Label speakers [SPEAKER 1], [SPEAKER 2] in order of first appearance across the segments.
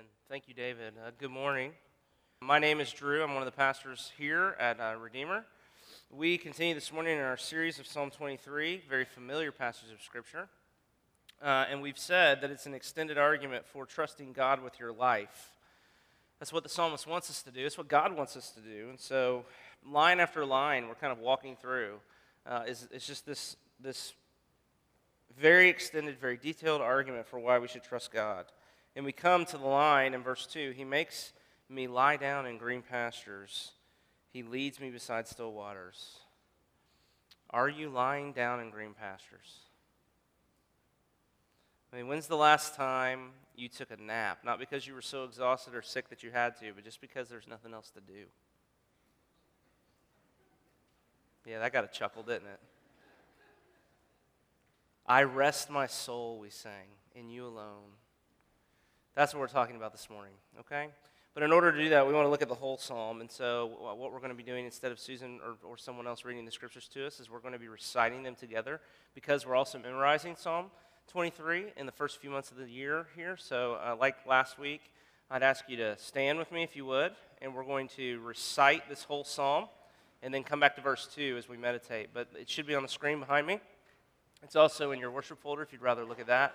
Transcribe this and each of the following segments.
[SPEAKER 1] Amen. Thank you, David. Uh, good morning. My name is Drew. I'm one of the pastors here at uh, Redeemer. We continue this morning in our series of Psalm 23, very familiar passage of Scripture. Uh, and we've said that it's an extended argument for trusting God with your life. That's what the psalmist wants us to do. It's what God wants us to do. And so, line after line, we're kind of walking through. Uh, is, it's just this, this very extended, very detailed argument for why we should trust God. And we come to the line in verse 2 He makes me lie down in green pastures, He leads me beside still waters. Are you lying down in green pastures? I mean, when's the last time you took a nap? Not because you were so exhausted or sick that you had to, but just because there's nothing else to do. Yeah, that got a chuckle, didn't it? I rest my soul, we sang, in you alone. That's what we're talking about this morning, okay? But in order to do that, we want to look at the whole psalm. And so, what we're going to be doing instead of Susan or, or someone else reading the scriptures to us is we're going to be reciting them together because we're also memorizing Psalm 23 in the first few months of the year here. So, uh, like last week, I'd ask you to stand with me if you would, and we're going to recite this whole psalm and then come back to verse 2 as we meditate. But it should be on the screen behind me. It's also in your worship folder if you'd rather look at that.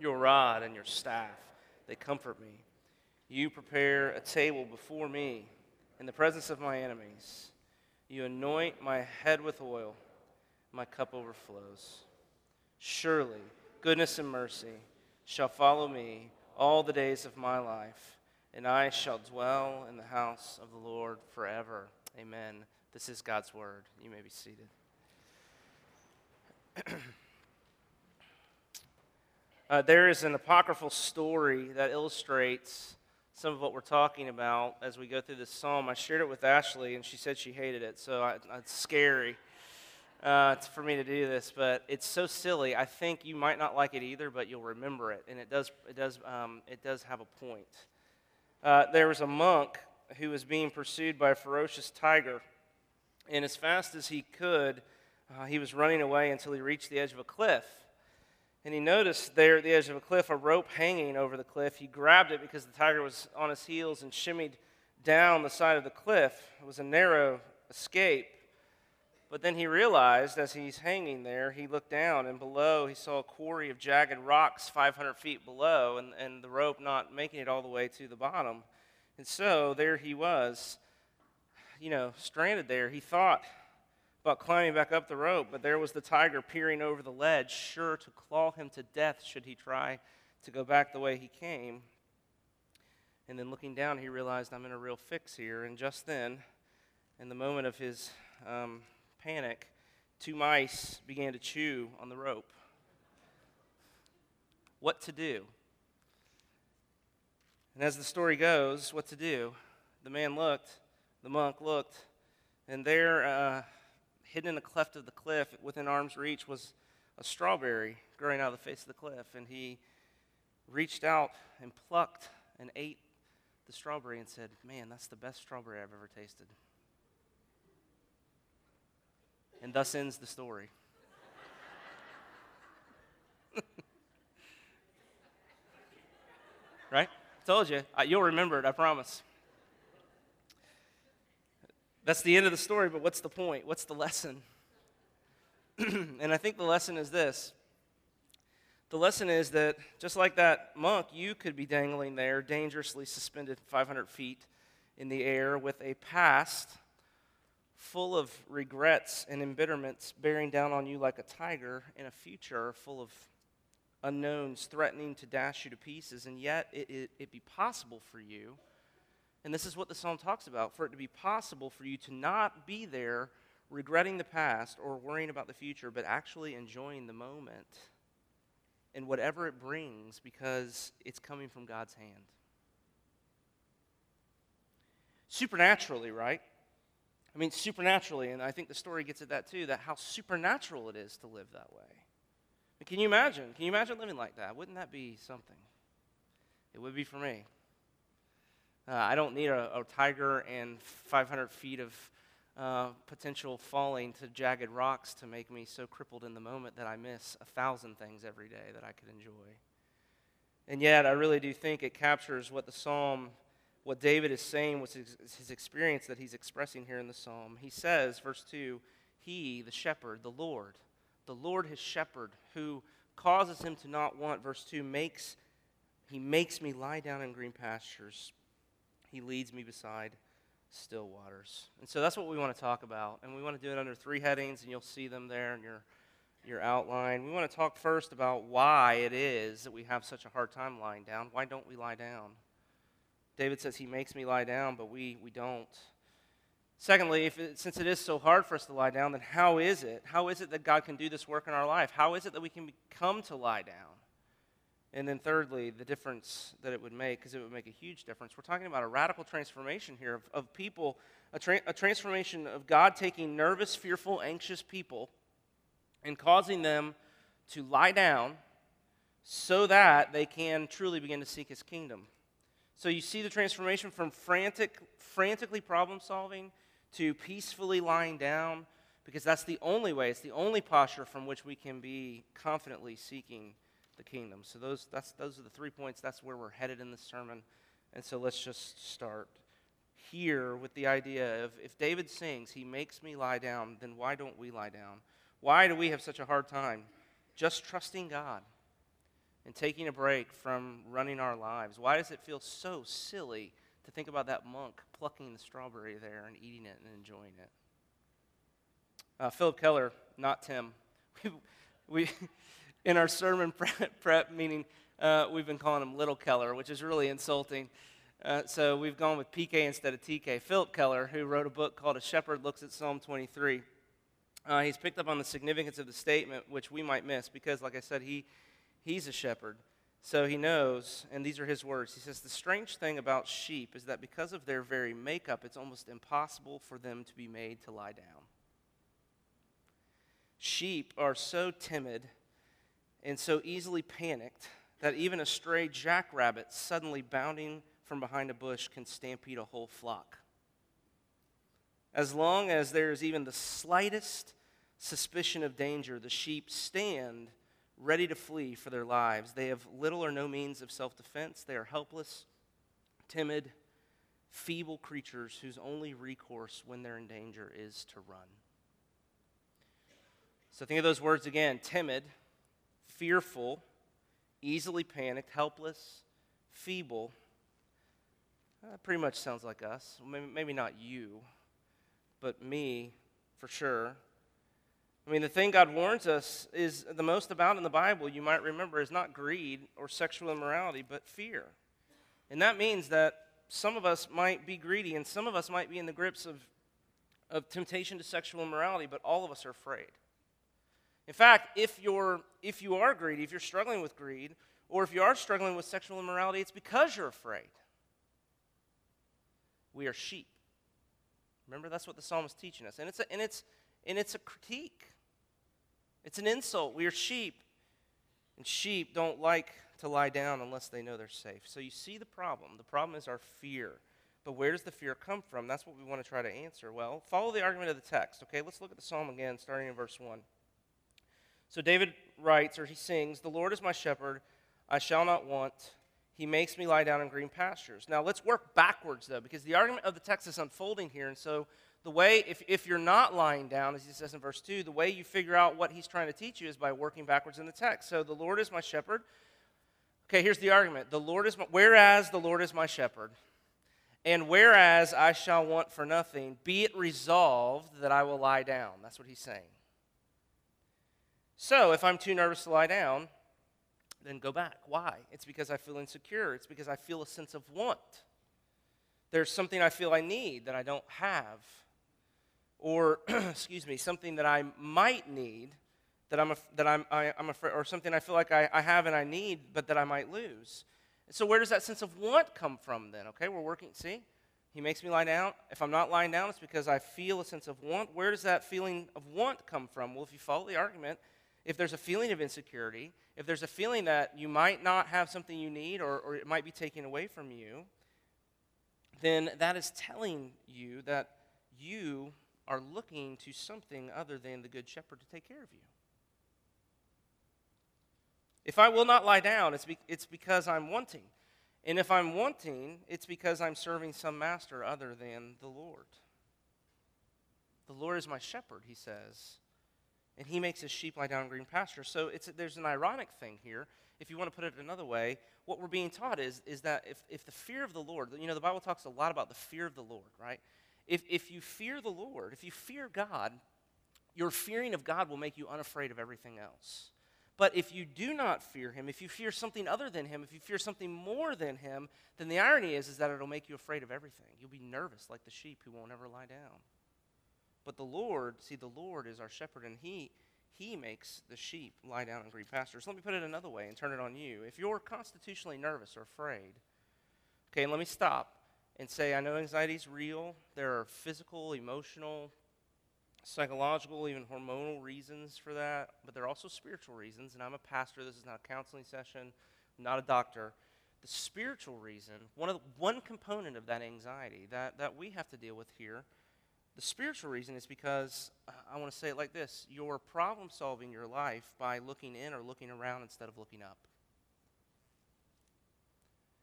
[SPEAKER 1] Your rod and your staff, they comfort me. You prepare a table before me in the presence of my enemies. You anoint my head with oil, my cup overflows. Surely, goodness and mercy shall follow me all the days of my life, and I shall dwell in the house of the Lord forever. Amen. This is God's word. You may be seated. uh, there is an apocryphal story that illustrates some of what we're talking about as we go through this psalm. I shared it with Ashley, and she said she hated it, so I, it's scary uh, for me to do this, but it's so silly. I think you might not like it either, but you'll remember it, and it does, it does, um, it does have a point. Uh, there was a monk who was being pursued by a ferocious tiger, and as fast as he could, uh, he was running away until he reached the edge of a cliff. And he noticed there at the edge of a cliff a rope hanging over the cliff. He grabbed it because the tiger was on his heels and shimmied down the side of the cliff. It was a narrow escape. But then he realized as he's hanging there, he looked down, and below he saw a quarry of jagged rocks 500 feet below, and, and the rope not making it all the way to the bottom. And so there he was, you know, stranded there. He thought, about climbing back up the rope, but there was the tiger peering over the ledge, sure to claw him to death should he try to go back the way he came. And then looking down, he realized, I'm in a real fix here. And just then, in the moment of his um, panic, two mice began to chew on the rope. What to do? And as the story goes, what to do? The man looked, the monk looked, and there, uh, hidden in a cleft of the cliff within arm's reach was a strawberry growing out of the face of the cliff. And he reached out and plucked and ate the strawberry and said, Man, that's the best strawberry I've ever tasted. And thus ends the story. right? I told you. You'll remember it, I promise. That's the end of the story, but what's the point? What's the lesson? and I think the lesson is this the lesson is that just like that monk, you could be dangling there, dangerously suspended 500 feet in the air with a past full of regrets and embitterments bearing down on you like a tiger, and a future full of unknowns threatening to dash you to pieces, and yet it, it, it be possible for you and this is what the psalm talks about for it to be possible for you to not be there regretting the past or worrying about the future, but actually enjoying the moment and whatever it brings because it's coming from God's hand. supernaturally, right? I mean, supernaturally, and I think the story gets at that too, that how supernatural it is to live that way. And can you imagine? Can you imagine living like that? Wouldn't that be something? It would be for me. Uh, I don't need a, a, tiger and 500 feet of uh, potential falling to jagged rocks to make me so crippled in the moment that I miss a thousand things every day that I could enjoy. And yet, I really do think it captures what the psalm what David is saying was his, his, experience that he's expressing here in the psalm. He says, verse 2, He, the shepherd, the Lord, the Lord his shepherd, who causes him to not want, verse 2, makes he makes me lie down in green pastures. He leads me beside still waters. And so that's what we want to talk about. And we want to do it under three headings, and you'll see them there in your, your outline. We want to talk first about why it is that we have such a hard time lying down. Why don't we lie down? David says, He makes me lie down, but we, we don't. Secondly, if it, since it is so hard for us to lie down, then how is it? How is it that God can do this work in our life? How is it that we can come to lie down? And then, thirdly, the difference that it would make, because it would make a huge difference. We're talking about a radical transformation here of, of people, a, tra- a transformation of God taking nervous, fearful, anxious people and causing them to lie down so that they can truly begin to seek his kingdom. So you see the transformation from frantic, frantically problem solving to peacefully lying down, because that's the only way, it's the only posture from which we can be confidently seeking the kingdom. So those, that's, those are the three points. That's where we're headed in this sermon. And so let's just start here with the idea of if David sings, He makes me lie down, then why don't we lie down? Why do we have such a hard time just trusting God? and taking a break from running our lives? Why does it feel so silly to think about that monk plucking the strawberry there and eating it and enjoying it? Uh, Phillip Keller, not Tim, we, we in our sermon prep, meeting, uh, we've been calling him Little Keller, which is really insulting. Uh, so we've gone with PK instead of TK. Phillip Keller, who wrote a book called A Shepherd Looks at Psalm 23, uh, he's picked up on the significance of the statement, which we might miss, because, like I said, he He's a shepherd. So he knows, and these are his words. He says, The strange thing about sheep is that because of their very makeup, it's almost impossible for them to be made to lie down. Sheep are so timid and so easily panicked that even a stray jackrabbit suddenly bounding from behind a bush can stampede a whole flock. As long as there is even the slightest suspicion of danger, the sheep stand ready to flee for their lives. They have little or no means of self defense. They are helpless, timid, feeble creatures whose only recourse when they're in danger is to run. So think of those words again timid, fearful, easily panicked, helpless, feeble. Uh, that pretty much sounds like us. Maybe, maybe not you, but me for sure. I mean, the thing God warns us is the most about in the Bible, you might remember, is not greed or sexual immorality, but fear. And that means that some of us might be greedy and some of us might be in the grips of, of temptation to sexual immorality, but all of us are afraid. In fact, if, you're, if you are greedy, if you're struggling with greed, or if you are struggling with sexual immorality, it's because you're afraid. We are sheep. Remember, that's what the psalm is teaching us. And it's a, and it's, and it's a critique. It's an insult. We are sheep. And sheep don't like to lie down unless they know they're safe. So you see the problem. The problem is our fear. But where does the fear come from? That's what we want to try to answer. Well, follow the argument of the text. Okay, let's look at the psalm again, starting in verse 1. So David writes, or he sings, The Lord is my shepherd, I shall not want. He makes me lie down in green pastures. Now let's work backwards, though, because the argument of the text is unfolding here. And so the way, if, if you're not lying down, as he says in verse 2, the way you figure out what he's trying to teach you is by working backwards in the text. So the Lord is my shepherd. Okay, here's the argument. The Lord is my, whereas the Lord is my shepherd, and whereas I shall want for nothing, be it resolved that I will lie down. That's what he's saying. So if I'm too nervous to lie down, then go back. Why? It's because I feel insecure. It's because I feel a sense of want. There's something I feel I need that I don't have or excuse me, something that I might need that I'm, that I'm, I, am i am afraid, or something I feel like I, I have and I need, but that I might lose. So where does that sense of want come from then? Okay, we're working, see? He makes me lie down. If I'm not lying down, it's because I feel a sense of want. Where does that feeling of want come from? Well, if you follow the argument, if there's a feeling of insecurity, if there's a feeling that you might not have something you need or, or it might be taken away from you, then that is telling you that you are looking to something other than the Good Shepherd to take care of you. If I will not lie down, it's, be, it's because I'm wanting. And if I'm wanting, it's because I'm serving some master other than the Lord. The Lord is my shepherd, he says, and he makes his sheep lie down in green pasture. So it's, there's an ironic thing here. If you want to put it another way, what we're being taught is, is that if, if the fear of the Lord, you know, the Bible talks a lot about the fear of the Lord, right? If, if you fear the Lord, if you fear God, your fearing of God will make you unafraid of everything else. But if you do not fear him, if you fear something other than him, if you fear something more than him, then the irony is, is that it'll make you afraid of everything. You'll be nervous like the sheep who won't ever lie down. But the Lord, see, the Lord is our shepherd, and he, he makes the sheep lie down in green pastures. Let me put it another way and turn it on you. If you're constitutionally nervous or afraid, okay, let me stop and say, I know anxiety is real. There are physical, emotional, psychological, even hormonal reasons for that, but there are also spiritual reasons. And I'm a pastor. This is not a counseling session, I'm not a doctor. The spiritual reason, one, of the, one component of that anxiety that, that we have to deal with here, the spiritual reason is because, uh, I want to say it like this you're problem solving your life by looking in or looking around instead of looking up.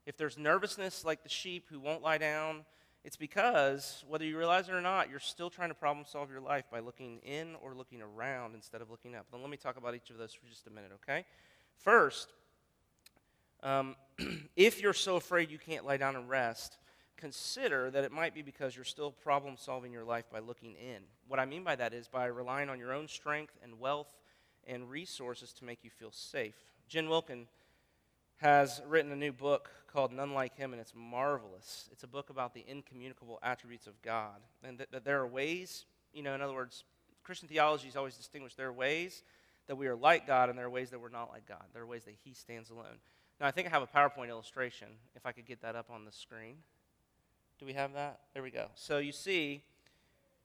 [SPEAKER 1] If there's nervousness like the sheep who won't lie down, it's because, whether you realize it or not, you're still trying to problem solve your life by looking in or looking around instead of looking up. Then let me talk about each of those for just a minute, okay? First, um, if you're so afraid you can't lie down and rest, consider that it might be because you're still problem solving your life by looking in. What I mean by that is by relying on your own strength and wealth and resources to make you feel safe. Jen Wilkin has written a new book called None Like Him, and it's marvelous. It's a book about the incommunicable attributes of God. And that, that there are ways, you know, in other words, Christian theology is always distinguished. There are ways that we are like God, and there are ways that we're not like God. There are ways that He stands alone. Now, I think I have a PowerPoint illustration, if I could get that up on the screen. Do we have that? There we go. So you see,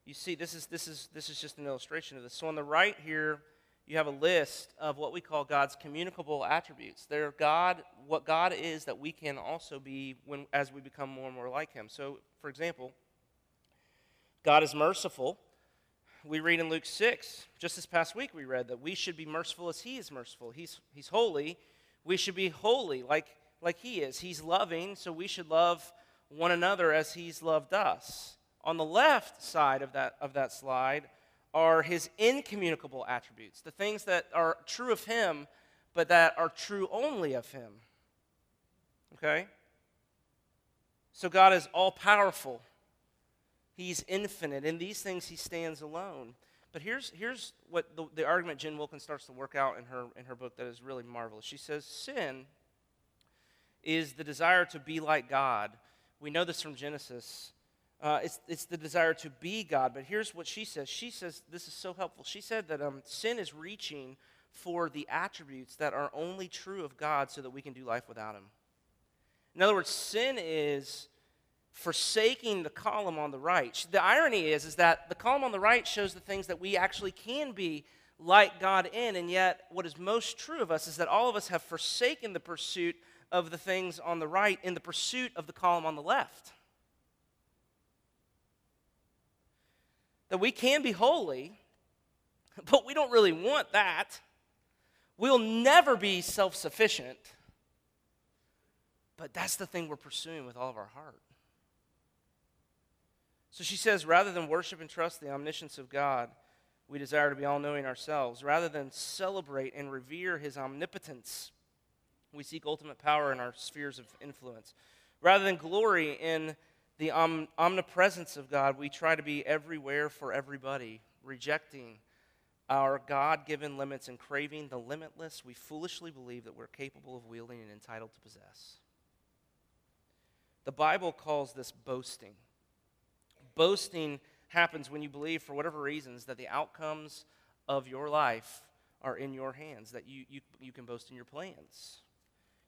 [SPEAKER 1] you see, this is this is this is just an illustration of this. So on the right here, you have a list of what we call God's communicable attributes. They're God, what God is that we can also be when, as we become more and more like Him. So, for example, God is merciful. We read in Luke 6, just this past week, we read that we should be merciful as He is merciful. He's, he's holy. We should be holy like, like He is. He's loving, so we should love one another as He's loved us. On the left side of that, of that slide, are his incommunicable attributes, the things that are true of him, but that are true only of him. Okay? So God is all powerful, He's infinite. In these things, He stands alone. But here's, here's what the, the argument Jen Wilkins starts to work out in her, in her book that is really marvelous. She says, Sin is the desire to be like God. We know this from Genesis. Uh, it's, it's the desire to be God. But here's what she says. She says, this is so helpful. She said that um, sin is reaching for the attributes that are only true of God so that we can do life without Him. In other words, sin is forsaking the column on the right. The irony is, is that the column on the right shows the things that we actually can be like God in, and yet what is most true of us is that all of us have forsaken the pursuit of the things on the right in the pursuit of the column on the left. that we can be holy, but we don't really want that. We'll never be self sufficient, but that's the thing we're pursuing with all of our heart. So she says, rather than worship and trust the omniscience of God, we desire to be all knowing ourselves. Rather than celebrate and revere his omnipotence, we seek ultimate power in our spheres of influence. Rather than glory in the om- omnipresence of God, we try to be everywhere for everybody, rejecting our God given limits and craving the limitless we foolishly believe that we're capable of wielding and entitled to possess. The Bible calls this boasting. Boasting happens when you believe, for whatever reasons, that the outcomes of your life are in your hands, that you, you, you can boast in your plans,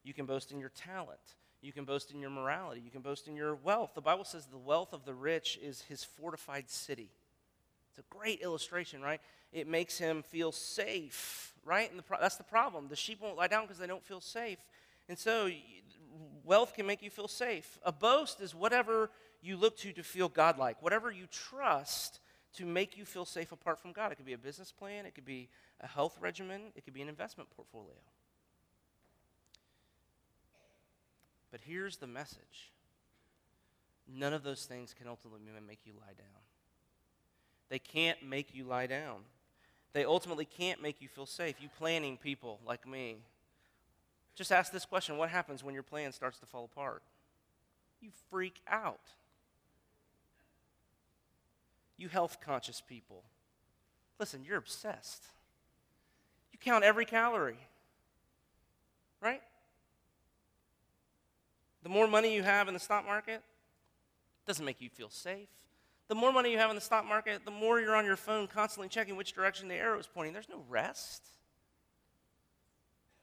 [SPEAKER 1] you can boast in your talent, You can boast in your morality. You can boast in your wealth. The Bible says the wealth of the rich is his fortified city. It's a great illustration, right? It makes him feel safe, right? And the pro- that's the problem. The sheep won't lie down because they don't feel safe. And so, wealth can make you feel safe. A boast is whatever you look to to feel godlike, whatever you trust to make you feel safe apart from God. It could be a business plan, it could be a health regimen, it could be an investment portfolio. But here's the message none of those things can ultimately make you lie down. They can't make you lie down. They ultimately can't make you feel safe. You planning people like me. Just ask this question what happens when your plan starts to fall apart? You freak out. You health conscious people. Listen, you're obsessed. You count every calorie, right? The more money you have in the stock market doesn't make you feel safe. The more money you have in the stock market, the more you're on your phone constantly checking which direction the arrow is pointing. There's no rest.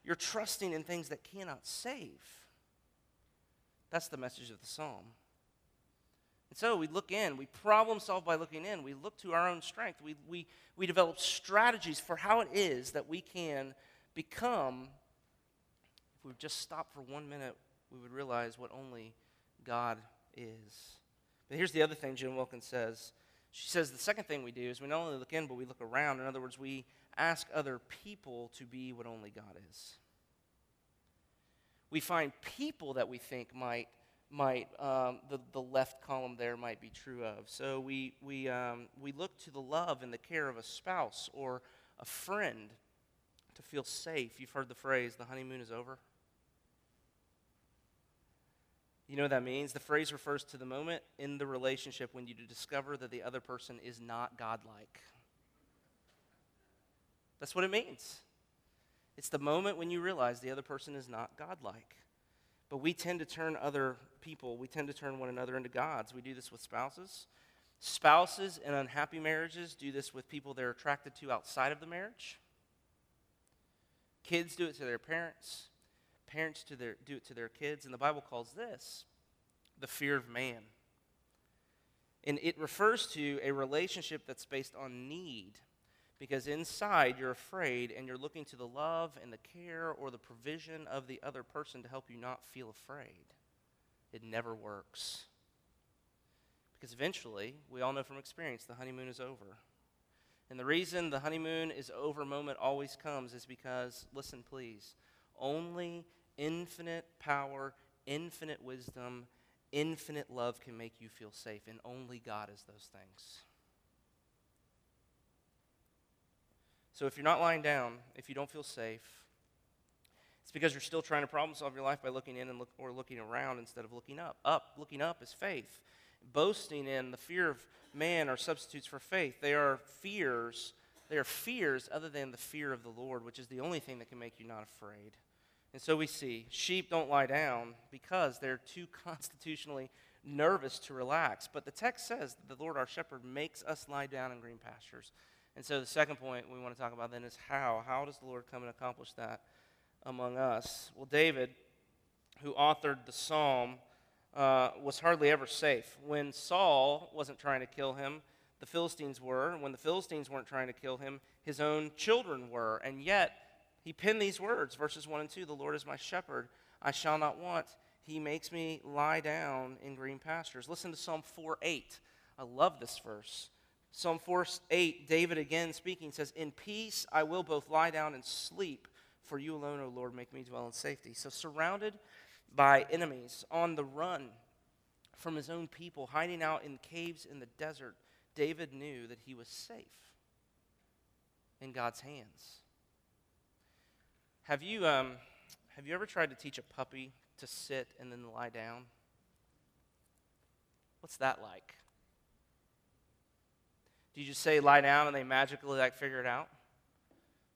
[SPEAKER 1] You're trusting in things that cannot save. That's the message of the psalm. And so we look in, we problem solve by looking in, we look to our own strength, we, we, we develop strategies for how it is that we can become. If we just stop for one minute, we would realize what only God is. But here's the other thing Jen Wilkins says. She says the second thing we do is we not only look in, but we look around. In other words, we ask other people to be what only God is. We find people that we think might, might um, the, the left column there might be true of. So we, we, um, we look to the love and the care of a spouse or a friend to feel safe. You've heard the phrase, the honeymoon is over. You know what that means? The phrase refers to the moment in the relationship when you discover that the other person is not godlike. That's what it means. It's the moment when you realize the other person is not godlike. But we tend to turn other people, we tend to turn one another into gods. We do this with spouses. Spouses in unhappy marriages do this with people they're attracted to outside of the marriage. Kids do it to their parents parents to their, do it to their kids. And the Bible calls this the fear of man. And it refers to a relationship that's based on need. Because inside you're afraid and you're looking to the love and the care or the provision of the other person to help you not feel afraid. It never works. Because eventually, we all know from experience, the honeymoon is over. And the reason the honeymoon is over moment always comes is because, listen, please, only infinite power, infinite wisdom, infinite love can make you feel safe, and only God is those things. So if you're not lying down, if you don't feel safe, it's because you're still trying to problem solve your life by looking in and look, or looking around instead of looking up. Up, looking up is faith. Boasting in the fear of man are substitutes for faith. They are fears. They are fears other than the fear of the Lord, which is the only thing that can make you not afraid. And so we see sheep don't lie down because they're too constitutionally nervous to relax. But the text says that the Lord our shepherd makes us lie down in green pastures. And so the second point we want to talk about then is how. How does the Lord come and accomplish that among us? Well, David, who authored the psalm, uh, was hardly ever safe. When Saul wasn't trying to kill him, the Philistines were. When the Philistines weren't trying to kill him, his own children were. And yet, he penned these words, verses 1 and 2 The Lord is my shepherd, I shall not want. He makes me lie down in green pastures. Listen to Psalm 4 8. I love this verse. Psalm 4 8, David again speaking says, In peace I will both lie down and sleep, for you alone, O Lord, make me dwell in safety. So, surrounded by enemies, on the run from his own people, hiding out in caves in the desert, David knew that he was safe in God's hands. Have you, um, have you ever tried to teach a puppy to sit and then lie down? What's that like? Do you just say lie down and they magically like figure it out?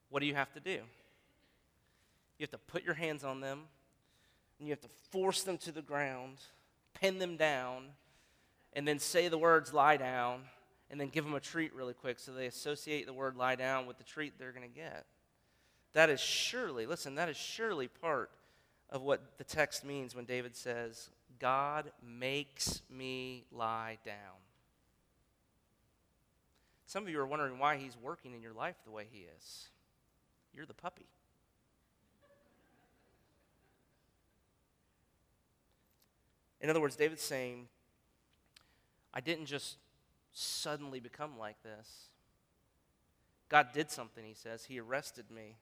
[SPEAKER 1] What do you have to do? You have to put your hands on them and you have to force them to the ground, pin them down, and then say the words lie down and then give them a treat really quick so they associate the word lie down with the treat they're going to get. That is surely, listen, that is surely part of what the text means when David says, God makes me lie down. Some of you are wondering why he's working in your life the way he is. You're the puppy. In other words, David's saying, I didn't just suddenly become like this. God did something, he says. He arrested me.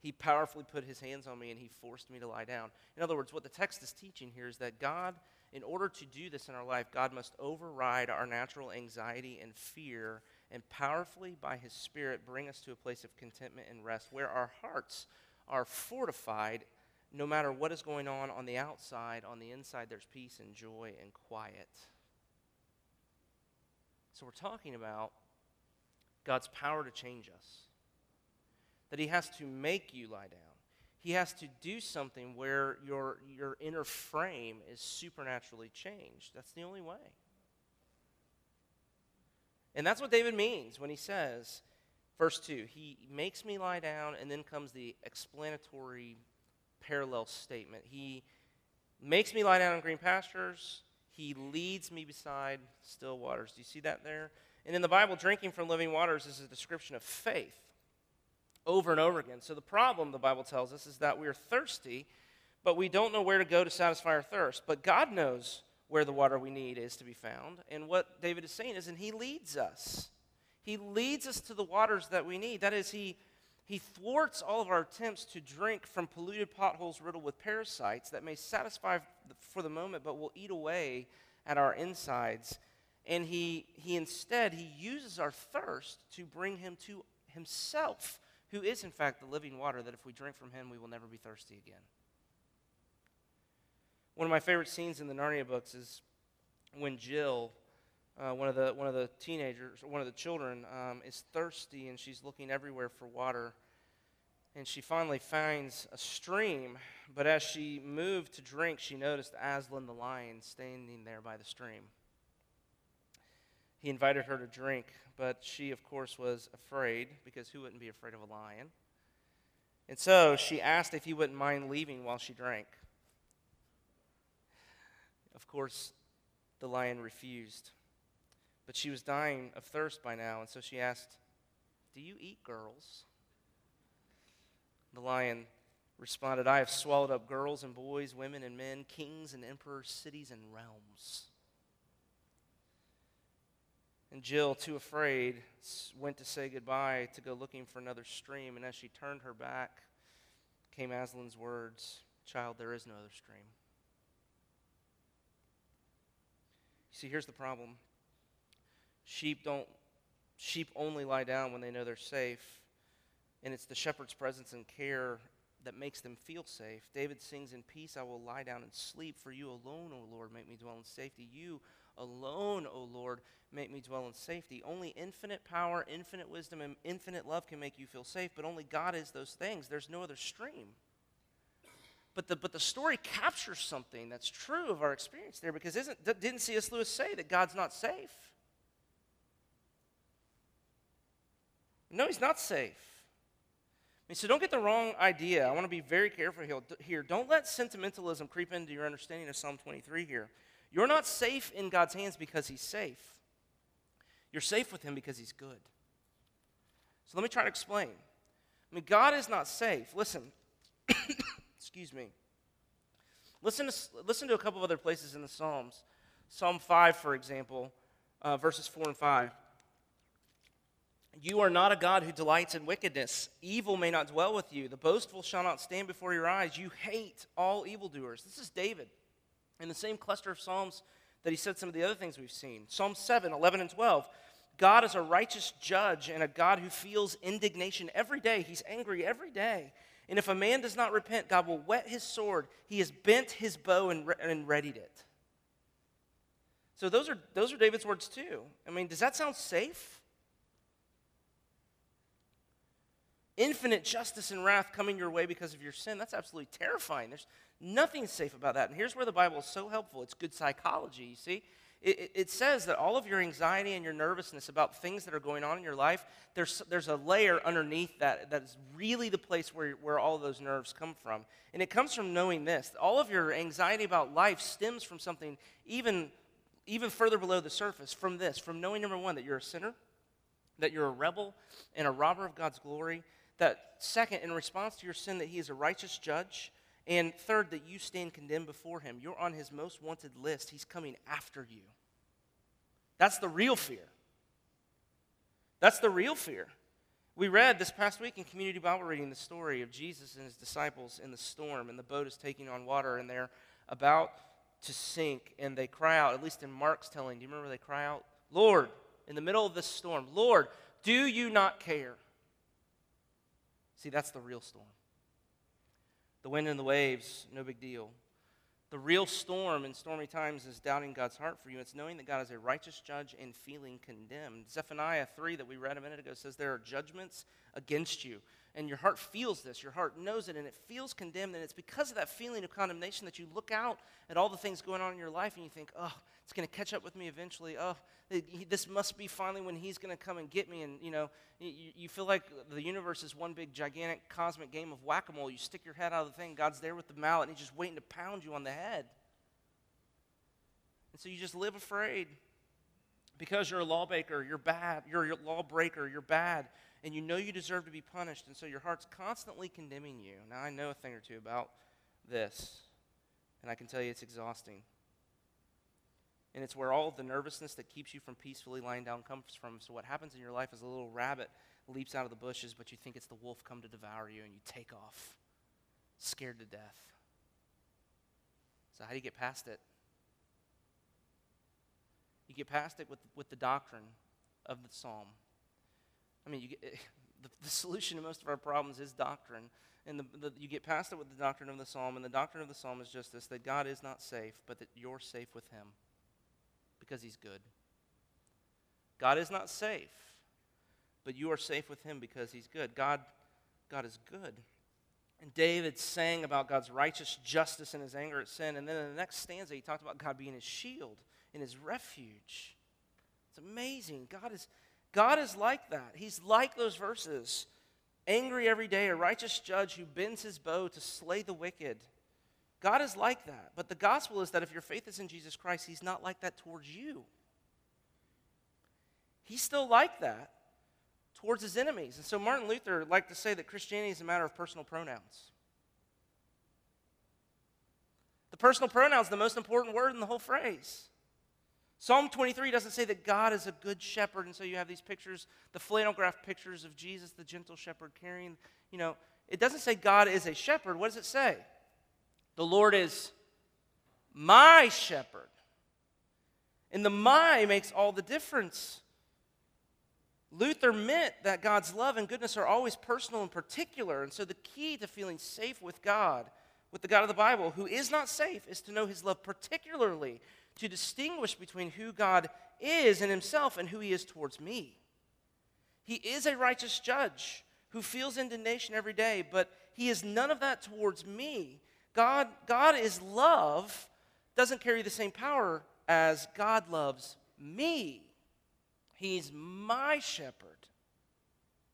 [SPEAKER 1] He powerfully put his hands on me and he forced me to lie down. In other words, what the text is teaching here is that God, in order to do this in our life, God must override our natural anxiety and fear and powerfully, by his Spirit, bring us to a place of contentment and rest where our hearts are fortified no matter what is going on on the outside. On the inside, there's peace and joy and quiet. So, we're talking about God's power to change us. That He has to make you lie down. He has to do something where your, your inner frame is supernaturally changed. That's the only way. And that's what David means when he says, verse 2, He makes me lie down, and then comes the explanatory parallel statement. He makes me lie down in green pastures. He leads me beside still waters. Do you see that there? And in the Bible, drinking from living waters is a description of faith over and over again. So the problem, the Bible tells us, is that we are thirsty, but we don't know where to go to satisfy our thirst. But God knows where the water we need is to be found. And what David is saying is, and He leads us. He leads us to the waters that we need. That is, He he thwarts all of our attempts to drink from polluted potholes riddled with parasites that may satisfy for the moment but will eat away at our insides. And he, he instead, he uses our thirst to bring him to himself, who is in fact the living water that if we drink from him, we will never be thirsty again. One of my favorite scenes in the Narnia books is when Jill uh, one of the one of the teenagers, one of the children, um, is thirsty and she's looking everywhere for water. And she finally finds a stream, but as she moved to drink, she noticed Aslan the lion standing there by the stream. He invited her to drink, but she, of course, was afraid because who wouldn't be afraid of a lion? And so she asked if he wouldn't mind leaving while she drank. Of course, the lion refused. But she was dying of thirst by now, and so she asked, Do you eat girls? The lion responded, I have swallowed up girls and boys, women and men, kings and emperors, cities and realms. And Jill, too afraid, went to say goodbye to go looking for another stream. And as she turned her back, came Aslan's words Child, there is no other stream. See, here's the problem Sheep don't sheep only lie down when they know they're safe. And it's the shepherd's presence and care that makes them feel safe. David sings, In peace I will lie down and sleep, for you alone, O Lord, make me dwell in safety. You alone, O Lord, make me dwell in safety. Only infinite power, infinite wisdom, and infinite love can make you feel safe, but only God is those things. There's no other stream. But the, but the story captures something that's true of our experience there because isn't, didn't C.S. Lewis say that God's not safe? No, he's not safe. I mean, so don't get the wrong idea. I want to be very careful here. Don't let sentimentalism creep into your understanding of Psalm 23 here. You're not safe in God's hands because he's safe. You're safe with him because he's good. So let me try to explain. I mean, God is not safe. Listen, excuse me. Listen to, listen to a couple of other places in the Psalms. Psalm 5, for example, uh, verses 4 and 5. You are not a God who delights in wickedness. Evil may not dwell with you. The boastful shall not stand before your eyes. You hate all evildoers. This is David in the same cluster of Psalms that he said some of the other things we've seen. Psalm 7, 11, and 12. God is a righteous judge and a God who feels indignation every day. He's angry every day. And if a man does not repent, God will whet his sword. He has bent his bow and, re- and readied it. So those are, those are David's words too. I mean, does that sound safe? infinite justice and wrath coming your way because of your sin, that's absolutely terrifying. There's nothing safe about that. And here's where the Bible is so helpful it's good psychology, you see. it, says that all of your anxiety and your nervousness about things that are going on in your life, there's, there's a layer underneath that that is really the place where, where all of those nerves come from. And it comes from knowing this. All of your anxiety about life stems from something even, even further below the surface, from this, from knowing, number one, that you're a sinner, that you're a rebel and a robber of God's glory, that second, in response to your sin, that he is a righteous judge, and third, that you stand condemned before him. You're on his most wanted list. He's coming after you. That's the real fear. That's the real fear. We read this past week in community Bible reading the story of Jesus and his disciples in the storm, and the boat is taking on water, and they're about to sink, and they cry out, at least in Mark's telling. Do you remember they cry out, Lord, in the middle of this storm, Lord, do you not care? See, that's the real storm. The wind and the waves, no big deal. The real storm in stormy times is doubting God's heart for you. It's knowing that God is a righteous judge and feeling condemned. Zephaniah 3, that we read a minute ago, says there are judgments against you. And your heart feels this. Your heart knows it, and it feels condemned. And it's because of that feeling of condemnation that you look out at all the things going on in your life and you think, oh, it's going to catch up with me eventually. Oh, this must be finally when he's going to come and get me. And, you know, you, you feel like the universe is one big, gigantic, cosmic game of whack a mole. You stick your head out of the thing, God's there with the mallet, and he's just waiting to pound you on the head. And so you just live afraid because you're a lawbreaker, you're bad, you're a lawbreaker, you're bad, and you know you deserve to be punished, and so your heart's constantly condemning you. Now, I know a thing or two about this, and I can tell you it's exhausting. And it's where all the nervousness that keeps you from peacefully lying down comes from. So, what happens in your life is a little rabbit leaps out of the bushes, but you think it's the wolf come to devour you, and you take off, scared to death. So, how do you get past it? You get past it with, with the doctrine of the psalm. I mean, you get, the, the solution to most of our problems is doctrine. And the, the, you get past it with the doctrine of the psalm, and the doctrine of the psalm is just this that God is not safe, but that you're safe with Him because he's good. God is not safe, but you are safe with him because he's good. God, God is good. And David sang about God's righteous justice and his anger at sin. And then in the next stanza, he talked about God being his shield and his refuge. It's amazing. God is, God is like that. He's like those verses. Angry every day, a righteous judge who bends his bow to slay the wicked. God is like that. But the gospel is that if your faith is in Jesus Christ, He's not like that towards you. He's still like that towards His enemies. And so Martin Luther liked to say that Christianity is a matter of personal pronouns. The personal pronoun is the most important word in the whole phrase. Psalm 23 doesn't say that God is a good shepherd, and so you have these pictures, the flannel graph pictures of Jesus, the gentle shepherd, carrying, you know, it doesn't say God is a shepherd. What does it say? The Lord is my shepherd. And the my makes all the difference. Luther meant that God's love and goodness are always personal and particular. And so the key to feeling safe with God, with the God of the Bible, who is not safe, is to know his love particularly, to distinguish between who God is in himself and who he is towards me. He is a righteous judge who feels indignation every day, but he is none of that towards me. God, God is love, doesn't carry the same power as God loves me. He's my shepherd.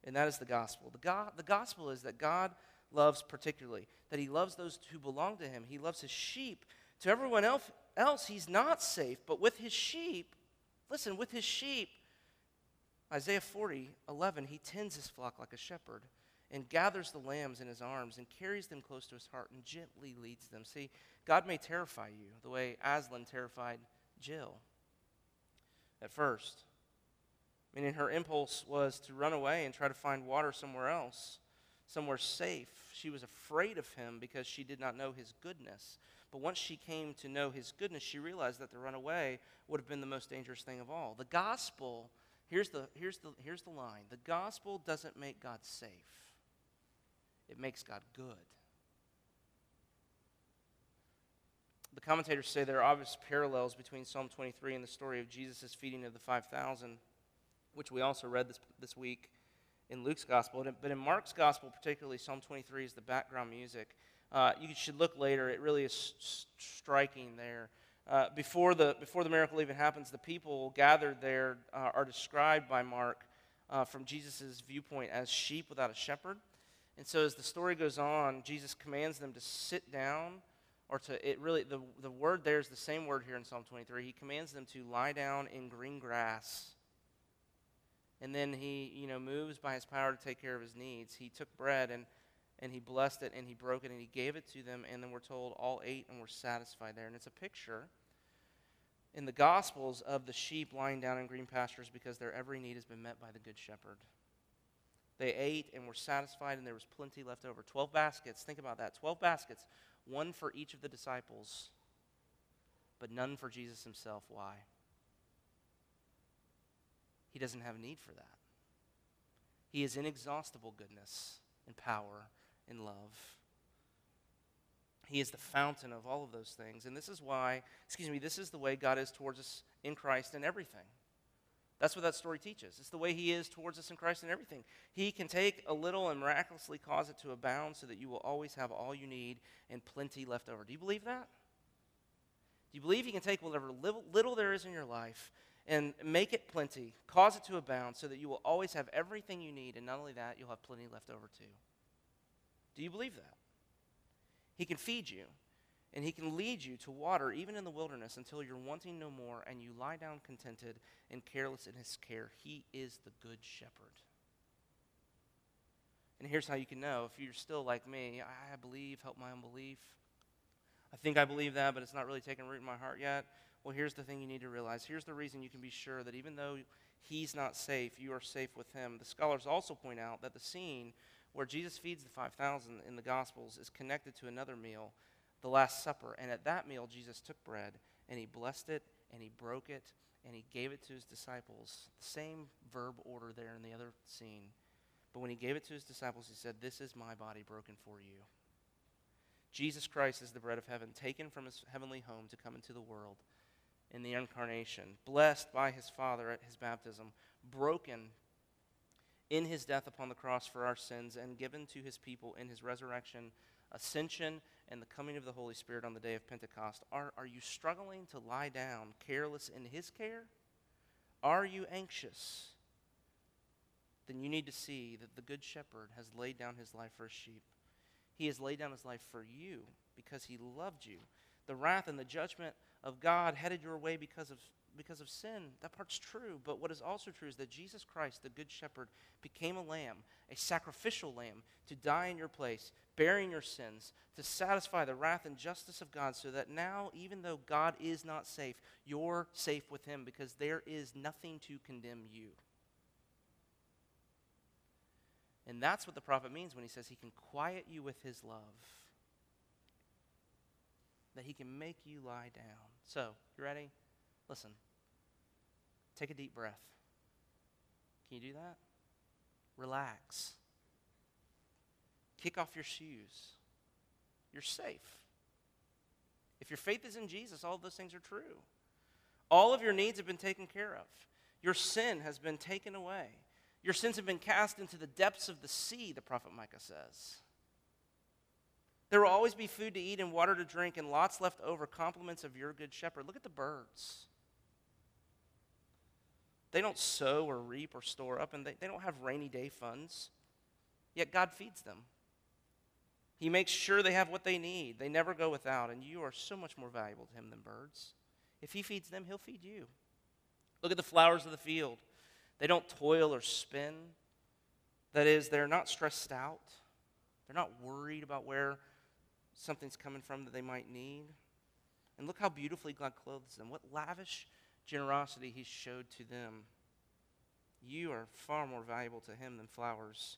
[SPEAKER 1] And that is the gospel. The, the gospel is that God loves particularly, that he loves those who belong to him. He loves his sheep. To everyone else, else he's not safe, but with his sheep, listen, with his sheep, Isaiah 40, 11, he tends his flock like a shepherd and gathers the lambs in his arms and carries them close to his heart and gently leads them. See, God may terrify you the way Aslan terrified Jill at first. Meaning her impulse was to run away and try to find water somewhere else, somewhere safe. She was afraid of him because she did not know his goodness. But once she came to know his goodness, she realized that the runaway would have been the most dangerous thing of all. The gospel, here's the, here's the, here's the line the gospel doesn't make God safe it makes God good. The commentators say there are obvious parallels between Psalm 23 and the story of Jesus' feeding of the 5,000, which we also read this, this week in Luke's gospel. But in Mark's gospel, particularly, Psalm 23 is the background music. Uh, you should look later, it really is striking there. Uh, before, the, before the miracle even happens, the people gathered there uh, are described by Mark uh, from Jesus' viewpoint as sheep without a shepherd. And so, as the story goes on, Jesus commands them to sit down, or to, it really, the, the word there is the same word here in Psalm 23. He commands them to lie down in green grass. And then he, you know, moves by his power to take care of his needs. He took bread and and he blessed it and he broke it and he gave it to them and then we're told all ate and were satisfied there and it's a picture in the gospels of the sheep lying down in green pastures because their every need has been met by the good shepherd they ate and were satisfied and there was plenty left over. 12 baskets. Think about that. 12 baskets. One for each of the disciples but none for jesus himself. Why? He doesn't have need for that. He is inexhaustible goodness and power and love. He is the fountain of all of those things. And this is why, excuse me, this is the way God is towards us in Christ in everything. That's what that story teaches. It's the way He is towards us in Christ in everything. He can take a little and miraculously cause it to abound so that you will always have all you need and plenty left over. Do you believe that? Do you believe He can take whatever little, little there is in your life and make it plenty, cause it to abound so that you will always have everything you need, and not only that, you'll have plenty left over too? Do you believe that? He can feed you, and He can lead you to water, even in the wilderness, until you're wanting no more and you lie down contented and careless in His care. He is the good shepherd. And here's how you can know if you're still like me, I believe, help my unbelief. I think I believe that, but it's not really taking root in my heart yet. Well, here's the thing you need to realize. Here's the reason you can be sure that even though he's not safe, you are safe with him. The scholars also point out that the scene where Jesus feeds the 5,000 in the Gospels is connected to another meal, the Last Supper. And at that meal, Jesus took bread and he blessed it and he broke it and he gave it to his disciples. The same verb order there in the other scene. But when he gave it to his disciples, he said, This is my body broken for you. Jesus Christ is the bread of heaven, taken from his heavenly home to come into the world in the incarnation, blessed by his Father at his baptism, broken in his death upon the cross for our sins and given to his people in his resurrection, ascension, and the coming of the Holy Spirit on the day of Pentecost. Are, are you struggling to lie down careless in his care? Are you anxious? Then you need to see that the Good Shepherd has laid down his life for his sheep. He has laid down his life for you because he loved you. The wrath and the judgment of God headed your way because of because of sin. That part's true. But what is also true is that Jesus Christ, the Good Shepherd, became a lamb, a sacrificial lamb, to die in your place, bearing your sins, to satisfy the wrath and justice of God, so that now, even though God is not safe, you're safe with him because there is nothing to condemn you. And that's what the prophet means when he says he can quiet you with his love. That he can make you lie down. So, you ready? Listen. Take a deep breath. Can you do that? Relax. Kick off your shoes. You're safe. If your faith is in Jesus, all those things are true. All of your needs have been taken care of. Your sin has been taken away. Your sins have been cast into the depths of the sea, the prophet Micah says. There will always be food to eat and water to drink and lots left over, compliments of your good shepherd. Look at the birds. They don't sow or reap or store up, and they, they don't have rainy day funds. Yet God feeds them. He makes sure they have what they need. They never go without, and you are so much more valuable to Him than birds. If He feeds them, He'll feed you. Look at the flowers of the field. They don't toil or spin. That is, they're not stressed out. They're not worried about where something's coming from that they might need. And look how beautifully God clothes them. What lavish generosity he showed to them. You are far more valuable to him than flowers.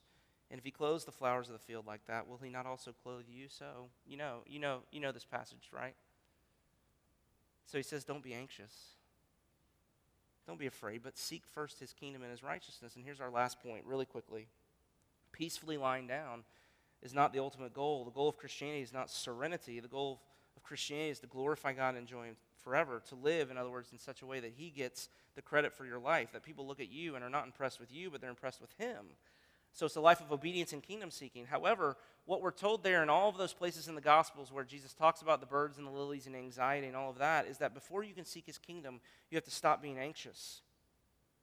[SPEAKER 1] And if he clothes the flowers of the field like that, will he not also clothe you? So, you know, you know, you know this passage, right? So he says, Don't be anxious. Don't be afraid, but seek first his kingdom and his righteousness. And here's our last point, really quickly. Peacefully lying down is not the ultimate goal. The goal of Christianity is not serenity. The goal of Christianity is to glorify God and enjoy him forever, to live, in other words, in such a way that He gets the credit for your life, that people look at you and are not impressed with you, but they're impressed with Him. So it's a life of obedience and kingdom seeking. However, what we're told there in all of those places in the Gospels where Jesus talks about the birds and the lilies and anxiety and all of that is that before you can seek his kingdom, you have to stop being anxious.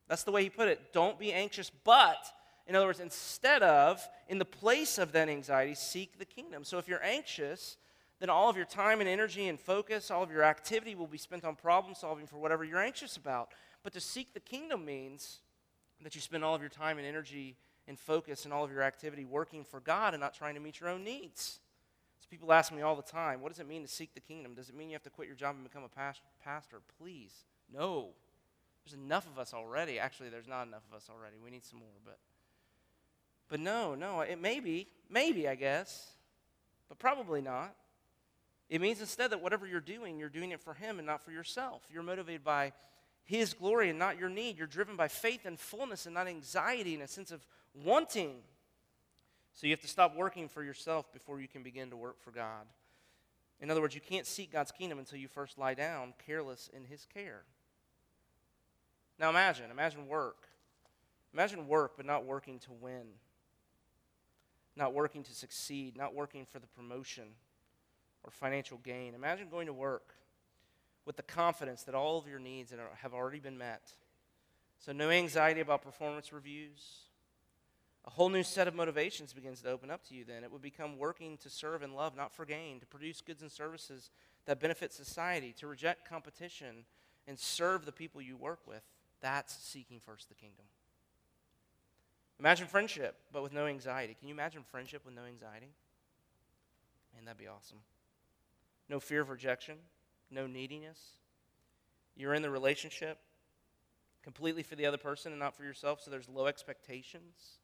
[SPEAKER 1] That's the way he put it. Don't be anxious, but, in other words, instead of, in the place of that anxiety, seek the kingdom. So if you're anxious, then all of your time and energy and focus, all of your activity will be spent on problem solving for whatever you're anxious about. But to seek the kingdom means that you spend all of your time and energy and focus and all of your activity working for God and not trying to meet your own needs. So people ask me all the time, what does it mean to seek the kingdom? Does it mean you have to quit your job and become a pastor? Please. No. There's enough of us already. Actually, there's not enough of us already. We need some more, but but no, no, it may be, maybe I guess, but probably not. It means instead that whatever you're doing, you're doing it for him and not for yourself. You're motivated by his glory and not your need. You're driven by faith and fullness and not anxiety and a sense of wanting. So you have to stop working for yourself before you can begin to work for God. In other words, you can't seek God's kingdom until you first lie down careless in his care. Now imagine, imagine work. Imagine work, but not working to win, not working to succeed, not working for the promotion or financial gain. Imagine going to work with the confidence that all of your needs have already been met. So, no anxiety about performance reviews, a whole new set of motivations begins to open up to you then. It would become working to serve and love, not for gain, to produce goods and services that benefit society, to reject competition and serve the people you work with. That's seeking first the kingdom. Imagine friendship, but with no anxiety. Can you imagine friendship with no anxiety? Man, that'd be awesome. No fear of rejection, no neediness. You're in the relationship completely for the other person and not for yourself, so there's low expectations.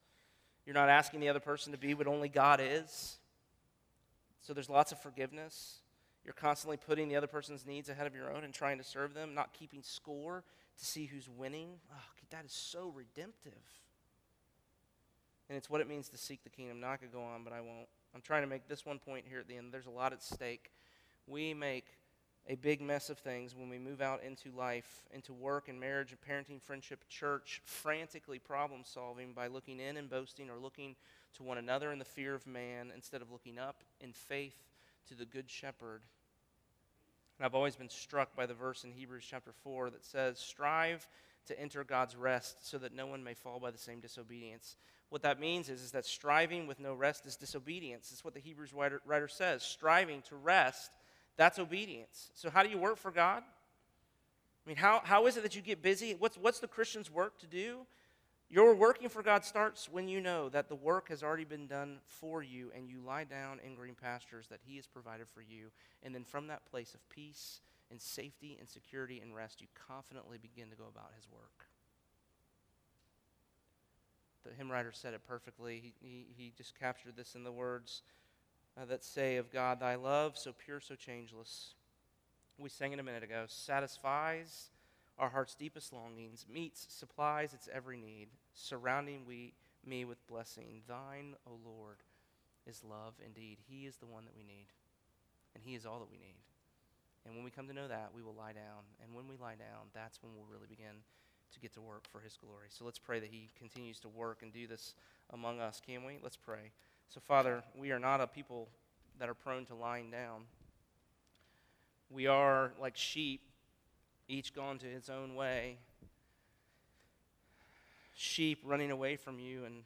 [SPEAKER 1] You're not asking the other person to be what only God is. So there's lots of forgiveness. You're constantly putting the other person's needs ahead of your own and trying to serve them, not keeping score to see who's winning. Oh, that is so redemptive. And it's what it means to seek the kingdom. I could go on, but I won't. I'm trying to make this one point here at the end. There's a lot at stake. We make a big mess of things when we move out into life, into work and marriage and parenting, friendship, church, frantically problem solving by looking in and boasting or looking to one another in the fear of man instead of looking up in faith to the good shepherd. And I've always been struck by the verse in Hebrews chapter 4 that says, Strive to enter God's rest so that no one may fall by the same disobedience. What that means is, is that striving with no rest is disobedience. It's what the Hebrews writer, writer says. Striving to rest that's obedience. So, how do you work for God? I mean, how, how is it that you get busy? What's, what's the Christian's work to do? Your working for God starts when you know that the work has already been done for you and you lie down in green pastures that He has provided for you. And then from that place of peace and safety and security and rest, you confidently begin to go about His work. The hymn writer said it perfectly. He, he, he just captured this in the words uh, that say of God, Thy love, so pure, so changeless. We sang it a minute ago, satisfies our heart's deepest longings, meets, supplies its every need, surrounding we, me with blessing. Thine, O Lord, is love indeed. He is the one that we need, and He is all that we need. And when we come to know that, we will lie down. And when we lie down, that's when we'll really begin to get to work for His glory. So let's pray that He continues to work and do this among us, can we? Let's pray. So, Father, we are not a people that are prone to lying down. We are like sheep, each gone to its own way. Sheep running away from you and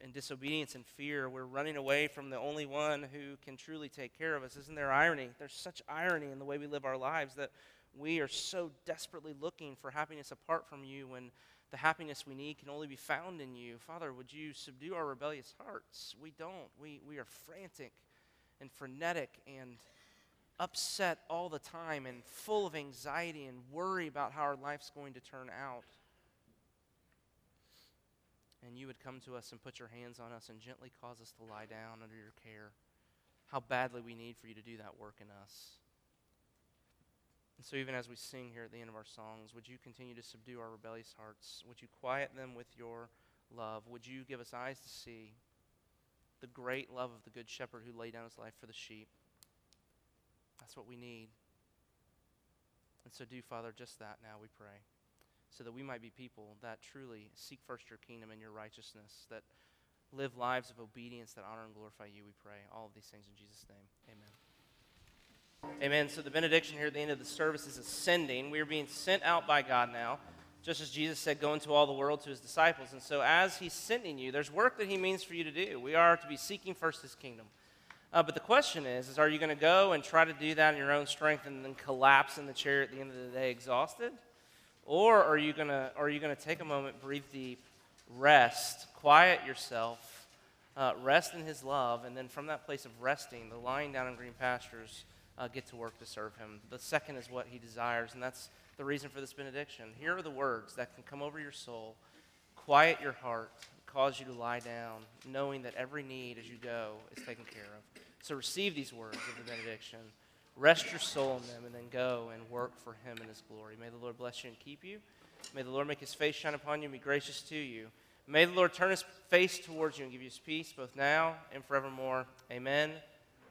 [SPEAKER 1] in disobedience and fear. We're running away from the only one who can truly take care of us. Isn't there irony? There's such irony in the way we live our lives that we are so desperately looking for happiness apart from you when the happiness we need can only be found in you. Father, would you subdue our rebellious hearts? We don't. We, we are frantic and frenetic and upset all the time and full of anxiety and worry about how our life's going to turn out. And you would come to us and put your hands on us and gently cause us to lie down under your care. How badly we need for you to do that work in us. And so, even as we sing here at the end of our songs, would you continue to subdue our rebellious hearts? Would you quiet them with your love? Would you give us eyes to see the great love of the Good Shepherd who laid down his life for the sheep? That's what we need. And so, do, Father, just that now, we pray. so that we might be people that truly seek first your kingdom and your righteousness, that live lives of obedience that honor and glorify you, we pray. All of these things in Jesus' name. Amen. Amen. So the benediction here at the end of the service is ascending. We are being sent out by God now, just as Jesus said, go into all the world to his disciples. And so as he's sending you, there's work that he means for you to do. We are to be seeking first his kingdom. Uh, but the question is, is are you going to go and try to do that in your own strength and then collapse in the chair at the end of the day exhausted? Or are you going to are you going to take a moment, breathe deep, rest, quiet yourself, uh, rest in his love, and then from that place of resting, the lying down in green pastures, uh, get to work to serve him. The second is what he desires, and that's the reason for this benediction. Here are the words that can come over your soul, quiet your heart, cause you to lie down, knowing that every need as you go is taken care of. So receive these words of the benediction. Rest your soul in them, and then go and work for him in his glory. May the Lord bless you and keep you. May the Lord make his face shine upon you and be gracious to you. May the Lord turn his face towards you and give you his peace, both now and forevermore. Amen.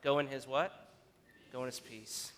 [SPEAKER 1] Go in his what? Go in his peace.